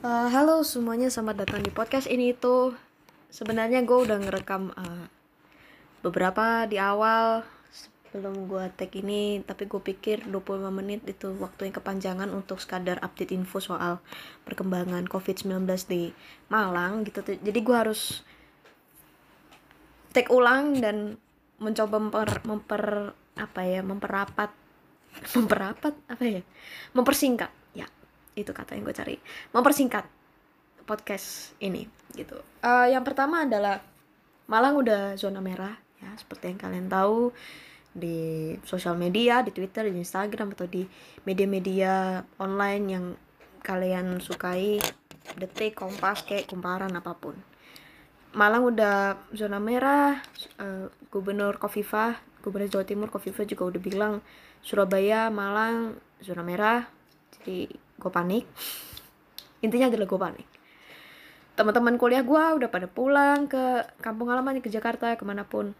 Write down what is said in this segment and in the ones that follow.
Uh, halo semuanya, selamat datang di podcast ini itu sebenarnya gue udah ngerekam uh, beberapa di awal sebelum gue tag ini tapi gue pikir 25 menit itu waktu yang kepanjangan untuk sekadar update info soal perkembangan covid-19 di Malang gitu jadi gue harus tag ulang dan mencoba memper, memper apa ya memperrapat memperrapat apa ya? Mempersingkat itu kata yang gue cari. Mempersingkat podcast ini gitu. Uh, yang pertama adalah Malang udah zona merah ya. Seperti yang kalian tahu di sosial media di Twitter di Instagram atau di media-media online yang kalian sukai detik kompas kayak kumparan apa pun. Malang udah zona merah uh, gubernur Kofifa gubernur Jawa Timur Kofifa juga udah bilang Surabaya Malang zona merah. Jadi gue panik. Intinya adalah gue panik. Teman-teman kuliah gue udah pada pulang ke kampung halaman ke Jakarta ke mana pun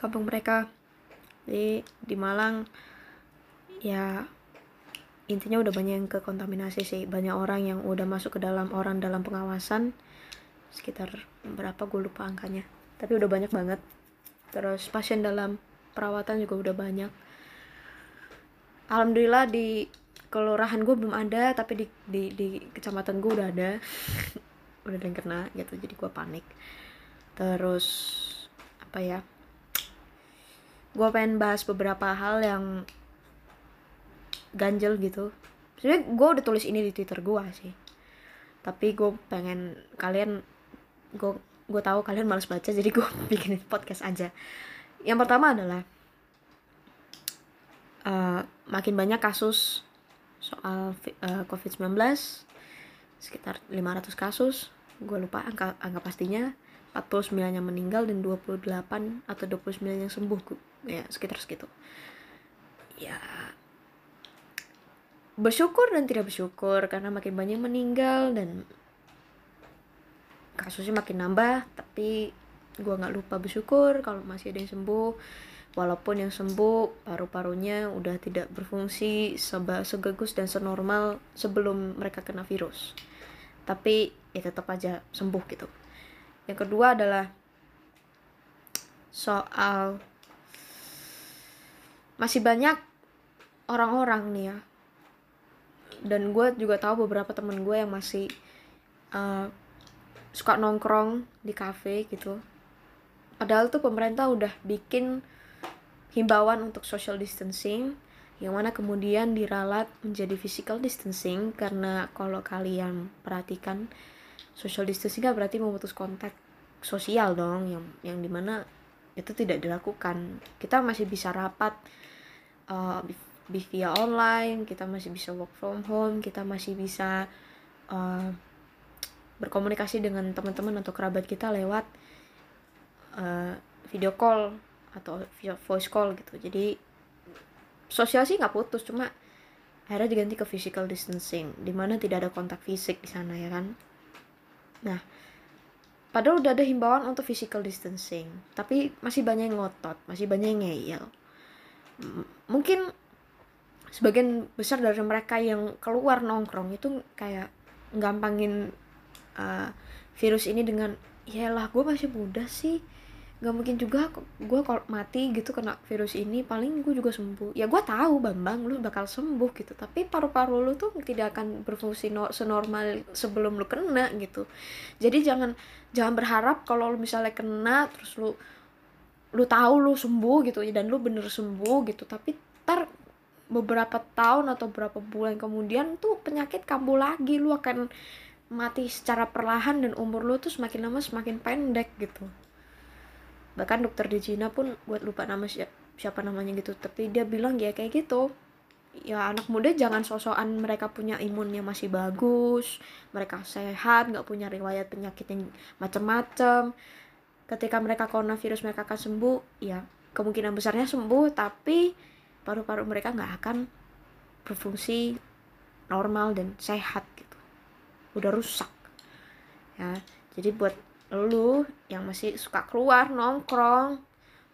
kampung mereka. Jadi di Malang ya intinya udah banyak yang kekontaminasi sih. Banyak orang yang udah masuk ke dalam orang dalam pengawasan. Sekitar berapa gue lupa angkanya. Tapi udah banyak banget. Terus pasien dalam perawatan juga udah banyak. Alhamdulillah di kelurahan gue belum ada tapi di di di kecamatan gue udah ada. Udah ada yang kena gitu jadi gue panik. Terus apa ya gue pengen bahas beberapa hal yang ganjel gitu. Sebenarnya gue udah tulis ini di twitter gue sih. Tapi gue pengen kalian gue gue tahu kalian males baca jadi gue bikin podcast aja. Yang pertama adalah uh, makin banyak kasus soal uh, COVID-19 sekitar 500 kasus. Gue lupa angka angka pastinya. 49 yang meninggal dan 28 atau 29 yang sembuh ya sekitar segitu. Ya bersyukur dan tidak bersyukur karena makin banyak meninggal dan kasusnya makin nambah. Tapi gue nggak lupa bersyukur kalau masih ada yang sembuh walaupun yang sembuh paru-parunya udah tidak berfungsi seba segagus dan senormal sebelum mereka kena virus. Tapi ya tetap aja sembuh gitu. Yang kedua adalah soal masih banyak orang-orang nih ya. Dan gue juga tahu beberapa temen gue yang masih uh, suka nongkrong di cafe gitu. Padahal tuh pemerintah udah bikin himbauan untuk social distancing yang mana kemudian diralat menjadi physical distancing karena kalau kalian perhatikan social distancing kan berarti memutus kontak sosial dong yang yang di mana itu tidak dilakukan. Kita masih bisa rapat uh, via online kita masih bisa work from home kita masih bisa uh, berkomunikasi dengan teman-teman atau kerabat kita lewat uh, video call atau via voice call gitu. Jadi sosial sih nggak putus cuma akhirnya diganti ke physical distancing di mana tidak ada kontak fisik di sana ya kan? Nah padahal udah ada himbauan untuk physical distancing tapi masih banyak yang ngotot masih banyak yang ngeyel. Mungkin sebagian besar dari mereka yang keluar nongkrong itu kayak gampangin uh, virus ini dengan ya lah gue masih muda sih gak mungkin juga gue kalau mati gitu kena virus ini paling gue juga sembuh. Ya gue tahu bambang lu bakal sembuh gitu. Tapi paru-paru lu tuh tidak akan berfungsi no senormal sebelum lu kena gitu. Jadi jangan jangan berharap kalau lu misalnya kena terus lu lu tahu lu sembuh gitu dan lu bener sembuh gitu. Tapi ntar beberapa tahun atau beberapa bulan kemudian tuh penyakit kambuh lagi. Lu akan mati secara perlahan dan umur lu tuh semakin lama semakin pendek gitu bahkan dokter di Cina pun buat lupa nama siapa, siapa namanya gitu. Tapi dia bilang ya kayak gitu. Ya anak muda jangan sosokan mereka punya imunnya masih bagus mereka sehat nggak punya riwayat penyakit yang macam-macam ketika mereka coronavirus mereka akan sembuh ya kemungkinan besarnya sembuh tapi paru-paru mereka nggak akan berfungsi normal dan sehat gitu. Udah rusak ya. Jadi buat lu yang masih suka keluar nongkrong.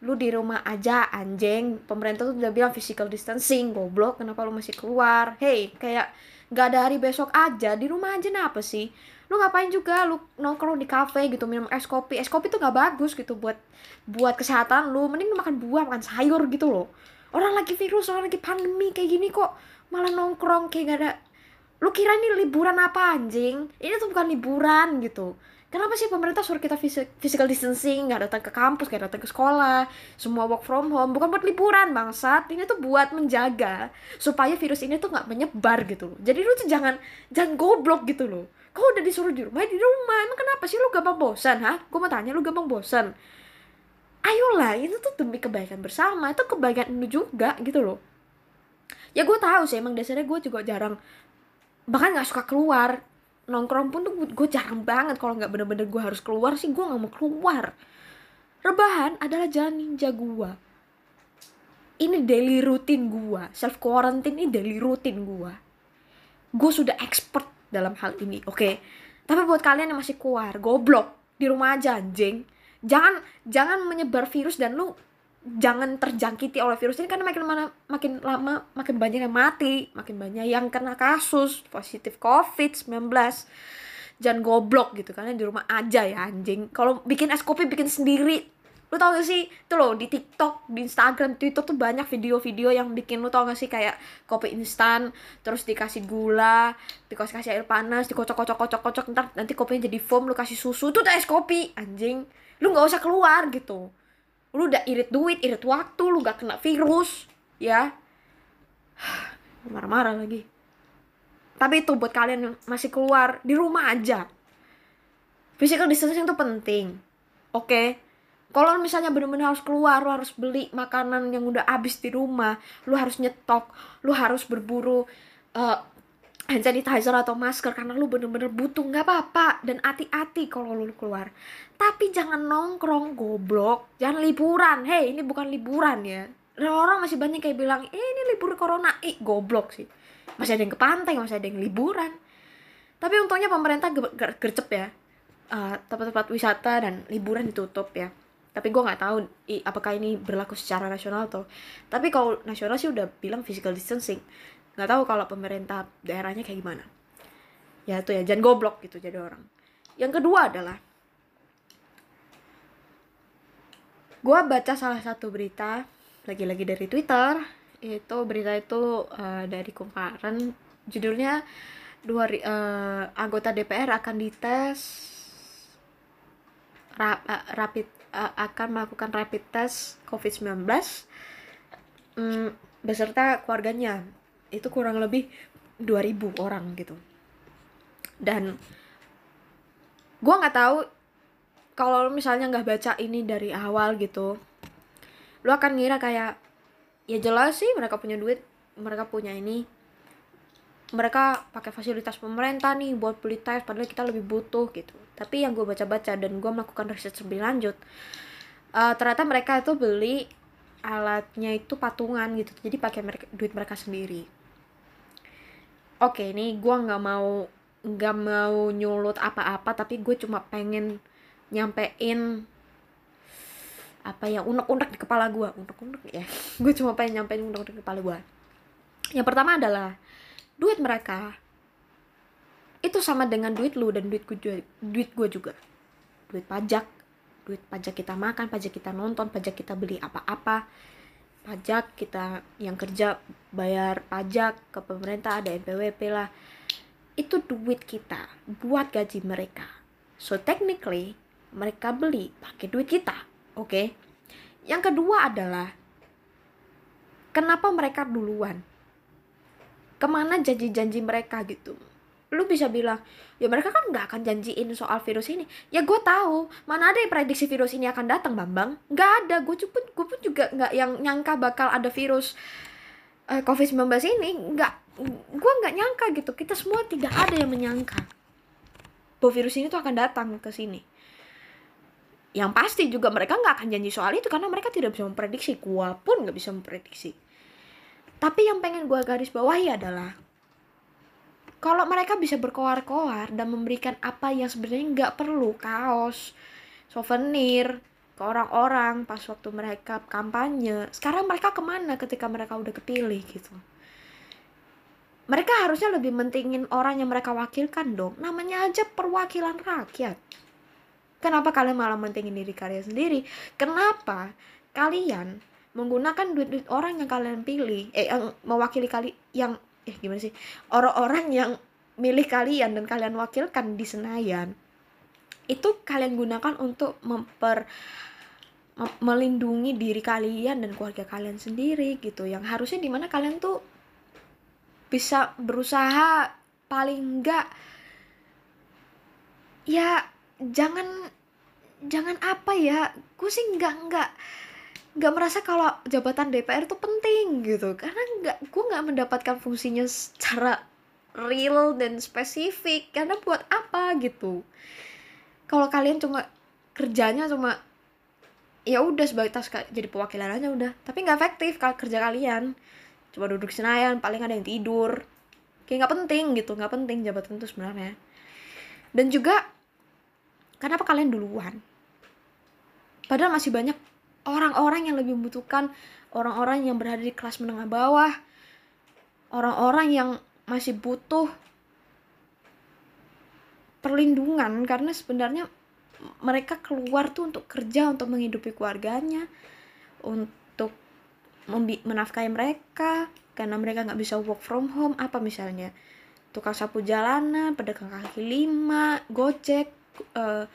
Lu di rumah aja anjing. Pemerintah tuh udah bilang physical distancing goblok. Kenapa lu masih keluar? Hey kayak nggak ada hari besok aja. Di rumah aja apa sih? Lu ngapain juga? Lu nongkrong di kafe gitu minum es kopi. Es kopi tuh nggak bagus gitu buat buat kesehatan lu. Mending lu makan buah makan sayur gitu loh. Orang lagi virus orang lagi pandemi kayak gini kok malah nongkrong kayak gak ada. Lu kira ini liburan apa anjing? Ini tuh bukan liburan gitu kenapa sih pemerintah suruh kita physical distancing nggak datang ke kampus nggak datang ke sekolah semua work from home bukan buat liburan bangsat. Ini tuh buat menjaga supaya virus ini tuh nggak menyebar gitu loh. Jadi lu tuh jangan jangan goblok gitu loh. Kau udah disuruh di rumah di rumah. Emang kenapa sih lu gampang bosan ha gue mau tanya lu gampang bosan? Ayolah itu tuh demi kebaikan bersama. Itu kebaikan lu juga gitu loh. Ya gue tahu sih emang dasarnya gue juga jarang bahkan nggak suka keluar nongkrong pun tuh gue jarang banget kalau nggak bener-bener gue harus keluar sih gue nggak mau keluar. Rebahan adalah jalan ninja gue ini daily rutin gue self quarantine ini daily rutin gue gue sudah expert dalam hal ini oke? Okay? tapi buat kalian yang masih keluar goblok. Di rumah aja anjing. Jangan jangan menyebar virus dan lu jangan terjangkiti oleh virus ini karena makin mana makin lama makin banyak yang mati makin banyak yang kena kasus positif covid 19 jangan goblok gitu karena di rumah aja ya anjing. Kalau bikin es kopi bikin sendiri. Lu tau gak sih? Tuh loh di TikTok di Instagram Twitter tuh banyak video-video yang bikin lu tau gak sih? Kayak kopi instan terus dikasih gula dikasih kasih air panas dikocok kocok kocok kocok ntar nanti kopinya jadi foam lu kasih susu tuh udah es kopi anjing. Lu nggak usah keluar gitu lu udah irit duit irit waktu lu gak kena virus ya. Marah-marah lagi. Tapi itu buat kalian yang masih keluar di rumah aja. Physical distancing itu penting oke? Okay? kalau misalnya bener-bener harus keluar lu harus beli makanan yang udah habis di rumah lu harus nyetok lu harus berburu uh, hand sanitizer atau masker karena lu bener-bener butuh nggak apa-apa. Dan hati-hati kalau lu keluar. Tapi jangan nongkrong goblok. Jangan liburan. Hei ini bukan liburan ya. Orang masih banyak kayak bilang eh ini libur corona. Ih goblok sih. Masih ada yang ke pantai masih ada yang liburan. Tapi untungnya pemerintah gercep ya. Uh, tempat-tempat wisata dan liburan ditutup ya. Tapi gue nggak tahu i, apakah ini berlaku secara nasional tuh tapi kalau nasional sih udah bilang physical distancing nggak tahu kalau pemerintah daerahnya kayak gimana. Ya tuh ya jangan goblok gitu jadi orang. Yang kedua adalah gue baca salah satu berita lagi-lagi dari twitter itu berita itu uh, dari kemarin judulnya dua uh, anggota DPR akan dites rap, uh, rapid uh, akan melakukan rapid test COVID-19 um, beserta keluarganya itu kurang lebih 2000 orang gitu. Dan gue nggak tahu kalau misalnya nggak baca ini dari awal gitu lu akan ngira kayak ya jelas sih mereka punya duit mereka punya ini. Mereka pakai fasilitas pemerintah nih buat beli tes padahal kita lebih butuh gitu. Tapi yang gue baca-baca dan gue melakukan riset lebih lanjut uh, ternyata mereka itu beli alatnya itu patungan gitu. Jadi pakai duit mereka sendiri oke ini gue nggak mau nggak mau nyulut apa-apa tapi gue cuma pengen nyampein apa ya unek-unek di kepala gue unek-unek ya. Gue cuma pengen nyampein unek-unek di kepala gue yang pertama adalah duit mereka itu sama dengan duit lu dan duit gue duit gue juga. Duit pajak duit pajak kita makan pajak kita nonton pajak kita beli apa-apa pajak kita yang kerja bayar pajak ke pemerintah ada NPWP lah. Itu duit kita buat gaji mereka. So technically mereka beli pakai duit kita oke? Okay? yang kedua adalah kenapa mereka duluan? Ke mana janji-janji mereka gitu lu bisa bilang ya mereka kan nggak akan janjiin soal virus ini. Ya gue tahu. Mana ada yang prediksi virus ini akan datang bambang? Nggak ada. Gue pun gue pun juga nggak yang nyangka bakal ada virus uh, covid 19 ini. Nggak gue nggak nyangka gitu. Kita semua tidak ada yang menyangka bahwa virus ini tuh akan datang ke sini. Yang pasti juga mereka nggak akan janji soal itu karena mereka tidak bisa memprediksi. Gue pun nggak bisa memprediksi. Tapi yang pengen gue garis bawahi adalah kalau mereka bisa berkoar-koar dan memberikan apa yang sebenarnya nggak perlu kaos souvenir ke orang-orang pas waktu mereka kampanye sekarang mereka ke mana ketika mereka udah kepilih gitu? Mereka harusnya lebih mentingin orang yang mereka wakilkan dong. Namanya aja perwakilan rakyat. Kenapa kalian malah mentingin diri kalian sendiri? Kenapa kalian menggunakan duit-duit orang yang kalian pilih eh yang mewakili kali yang eh gimana sih? Orang-orang yang milih kalian dan kalian wakilkan di Senayan itu kalian gunakan untuk memper melindungi diri kalian dan keluarga kalian sendiri gitu. Yang harusnya di mana kalian tuh bisa berusaha paling enggak ya jangan jangan apa ya gue sih nggak nggak nggak merasa kalau jabatan DPR itu penting gitu. Karena nggak gue nggak mendapatkan fungsinya secara real dan spesifik. Karena buat apa gitu? Kalau kalian cuma kerjanya cuma ya udah sebatas jadi perwakilan aja udah. Tapi nggak efektif kalau kerja kalian. Cuma duduk senayan paling ada yang tidur. Kayak nggak penting gitu nggak penting jabatan itu sebenarnya. Dan juga kenapa kalian duluan? Padahal masih banyak orang-orang yang lebih membutuhkan orang-orang yang berada di kelas menengah bawah orang-orang yang masih butuh perlindungan karena sebenarnya mereka keluar tuh untuk kerja untuk menghidupi keluarganya untuk menafkahi mereka karena mereka nggak bisa work from home apa misalnya tukang sapu jalanan pedagang kaki lima gojek uh,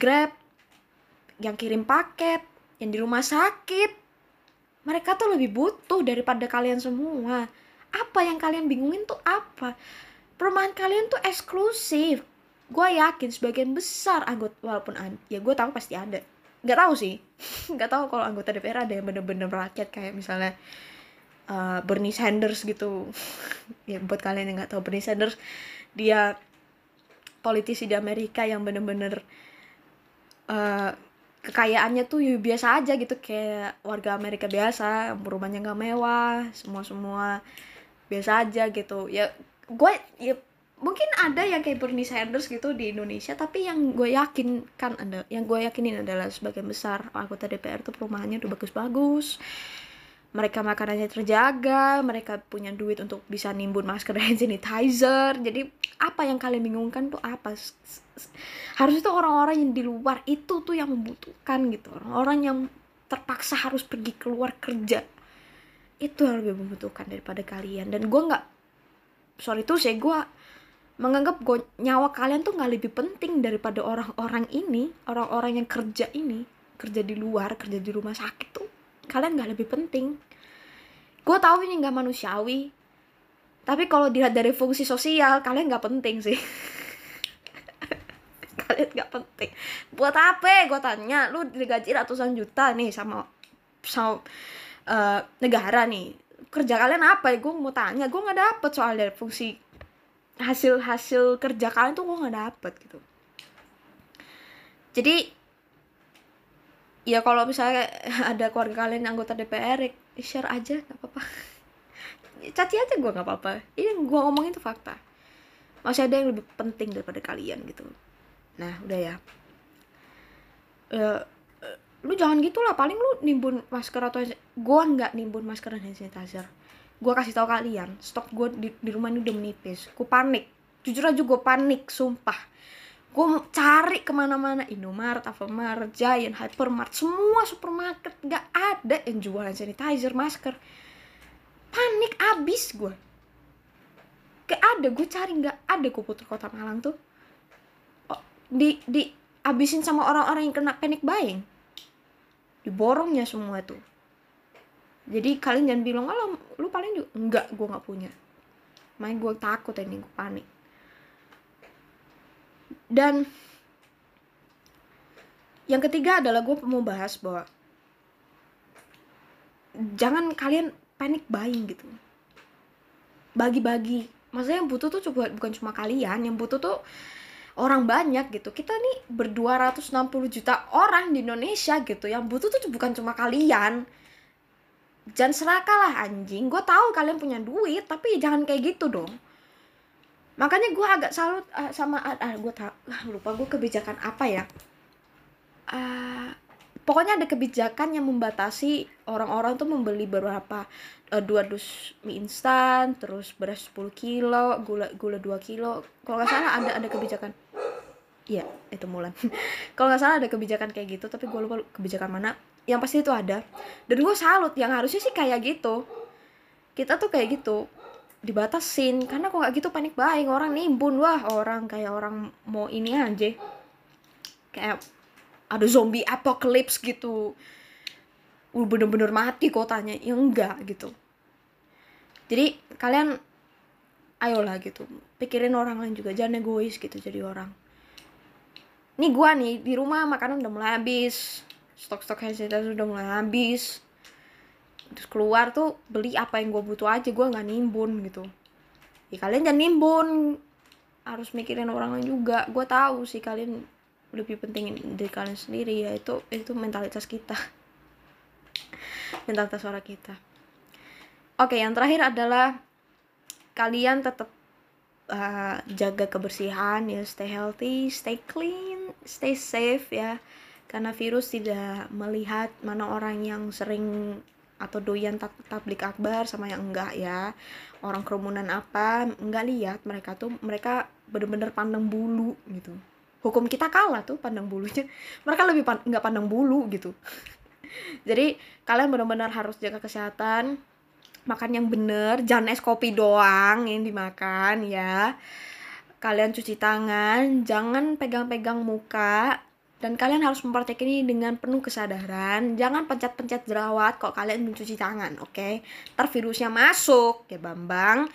grab yang kirim paket yang di rumah sakit. Mereka tuh lebih butuh daripada kalian semua. Apa yang kalian bingungin tuh apa? Perumahan kalian tuh eksklusif. Gue yakin sebagian besar anggota walaupun ya gue tahu pasti ada. Nggak tahu sih. Nggak tahu kalau anggota DPR ada yang bener-bener rakyat kayak misalnya uh, Bernie Sanders gitu. Ya buat kalian yang nggak tahu Bernie Sanders dia politisi di Amerika yang bener-bener uh, kekayaannya tuh ya biasa aja gitu kayak warga Amerika biasa rumahnya nggak mewah semua semua biasa aja gitu. Ya gue ya mungkin ada yang kayak Bernie Sanders gitu di Indonesia tapi yang gue yakin kan ada yang gue yakinin adalah sebagian besar anggota DPR tuh perumahannya udah bagus-bagus mereka makanannya terjaga mereka punya duit untuk bisa nimbun masker dan sanitizer. Jadi apa yang kalian bingungkan tuh apa? Harus itu orang-orang yang di luar itu tuh yang membutuhkan gitu. Orang-orang yang terpaksa harus pergi keluar kerja. Itu yang lebih membutuhkan daripada kalian. Dan gue nggak sorry tuh sih gue menganggap gue, nyawa kalian tuh nggak lebih penting daripada orang-orang ini orang-orang yang kerja ini. Kerja di luar kerja di rumah sakit tuh kalian nggak lebih penting. Gue tahu ini nggak manusiawi tapi kalau dilihat dari fungsi sosial kalian nggak penting sih. Kalian nggak penting. Buat apa? Gue tanya lu digaji ratusan juta nih sama sama uh, negara nih. Kerja kalian apa? Ya gue mau tanya. Gue nggak dapet soal dari fungsi hasil hasil kerja kalian tuh gue nggak dapet gitu. Jadi ya kalau misalnya ada keluarga kalian anggota DPR ya share aja nggak apa-apa. Caci aja gue nggak apa-apa. Ini yang gue ngomongin tuh fakta. Masih ada yang lebih penting daripada kalian gitu. Nah udah ya. Uh, lu jangan gitulah. Paling lu nimbun masker atau gue nggak nimbun masker dan hand sanitizer. Gue kasih tau kalian stok gue di, di rumah ini udah menipis. Gue panik. Jujur aja gue panik sumpah gue cari ke mana-mana Indomaret, Alfamart, Giant, Hypermart, semua supermarket gak ada yang jualan sanitizer, masker. Panik abis gue. Gak ada, gue cari gak ada gue putar kota Malang tuh. Oh, di di abisin sama orang-orang yang kena panic buying. Diborongnya semua tuh jadi kalian jangan bilang kalau lu paling juga enggak gue nggak punya main gue takut ini gue panik dan yang ketiga adalah gue mau bahas bahwa jangan kalian panik buying gitu. Bagi-bagi. Maksudnya yang butuh tuh coba bukan cuma kalian yang butuh tuh orang banyak gitu. Kita nih ber 260 juta orang di Indonesia gitu yang butuh tuh bukan cuma kalian. Jangan serakah lah anjing. Gue tahu kalian punya duit tapi jangan kayak gitu dong makanya gue agak salut uh, sama uh, uh, gue uh, lupa gue kebijakan apa ya uh, pokoknya ada kebijakan yang membatasi orang-orang tuh membeli beberapa uh, dua dus mie instan terus beras 10 kilo gula gula 2 kilo kalau nggak salah ada ada kebijakan Iya, itu Mulan. kalau nggak salah ada kebijakan kayak gitu, tapi gue lupa kebijakan mana. Yang pasti itu ada. Dan gue salut, yang harusnya sih kayak gitu. Kita tuh kayak gitu dibatasin. Karena kok nggak gitu panik buying orang nimbun wah orang kayak orang mau ini aja. Kayak ada zombie apocalypse gitu. Udah bener-bener mati kotanya. Ya enggak gitu. Jadi kalian ayolah gitu. Pikirin orang lain juga. Jangan egois gitu jadi orang. Ini gua nih di rumah makanan udah mulai habis. Stok-stok hand sanitizer udah mulai habis terus keluar tuh beli apa yang gue butuh aja gue nggak nimbun gitu. Ya kalian jangan nimbun. Harus mikirin orang lain juga. Gue tahu sih kalian lebih penting dari kalian sendiri ya itu itu mentalitas kita. Mentalitas suara kita. Oke yang terakhir adalah kalian tetap uh, jaga kebersihan ya. Stay healthy stay clean stay safe ya. Karena virus tidak melihat mana orang yang sering atau doyan tab tablik akbar sama yang enggak ya. Orang kerumunan apa enggak lihat mereka tuh mereka bener-bener pandang bulu gitu. Hukum kita kalah tuh pandang bulunya. Mereka lebih pan nggak pandang bulu gitu. Jadi kalian benar-benar harus jaga kesehatan makan yang bener jangan es kopi doang yang dimakan ya. Kalian cuci tangan jangan pegang-pegang muka dan kalian harus mempraktek ini dengan penuh kesadaran. Jangan pencet-pencet jerawat kalau kalian mencuci tangan oke? Okay? ntar virusnya masuk. Ya bambang.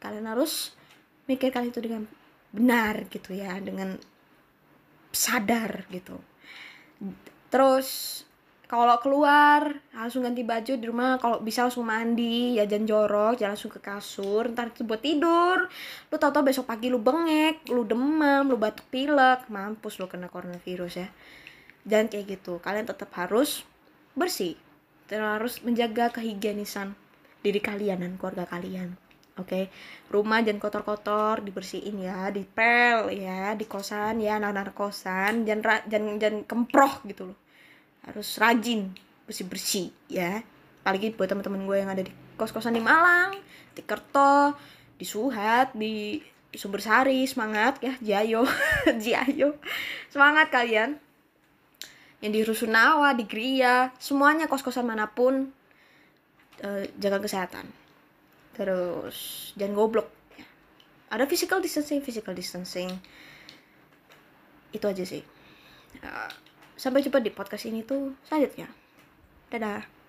Kalian harus mikirkan itu dengan benar gitu ya dengan sadar gitu. Terus kalau keluar langsung ganti baju di rumah. Kalau bisa langsung mandi ya jangan jorok jangan langsung ke kasur. Ntar itu buat tidur. Lu tau tau besok pagi lu bengek lu demam lu batuk pilek. Mampus lu kena coronavirus ya. Jangan kayak gitu. Kalian tetap harus bersih. Harus menjaga kehigienisan diri kalian dan keluarga kalian. Oke? Okay? rumah jangan kotor-kotor dibersihin ya dipel ya di kosan ya anak-anak kosan. Jangan jangan jangan kemproh gitu loh harus rajin bersih bersih ya. Apalagi buat teman-teman gue yang ada di kos-kosan di Malang di Kerto di Suhat di Sumber Sari. Semangat ya. Jayo. Jayo. Semangat kalian. Yang di Rusunawa di Gria semuanya kos-kosan mana pun uh, jaga kesehatan. Terus jangan goblok ya. ada physical distancing physical distancing. Itu aja sih. Uh, Sampai jumpa di podcast ini tuh selanjutnya. Dadah.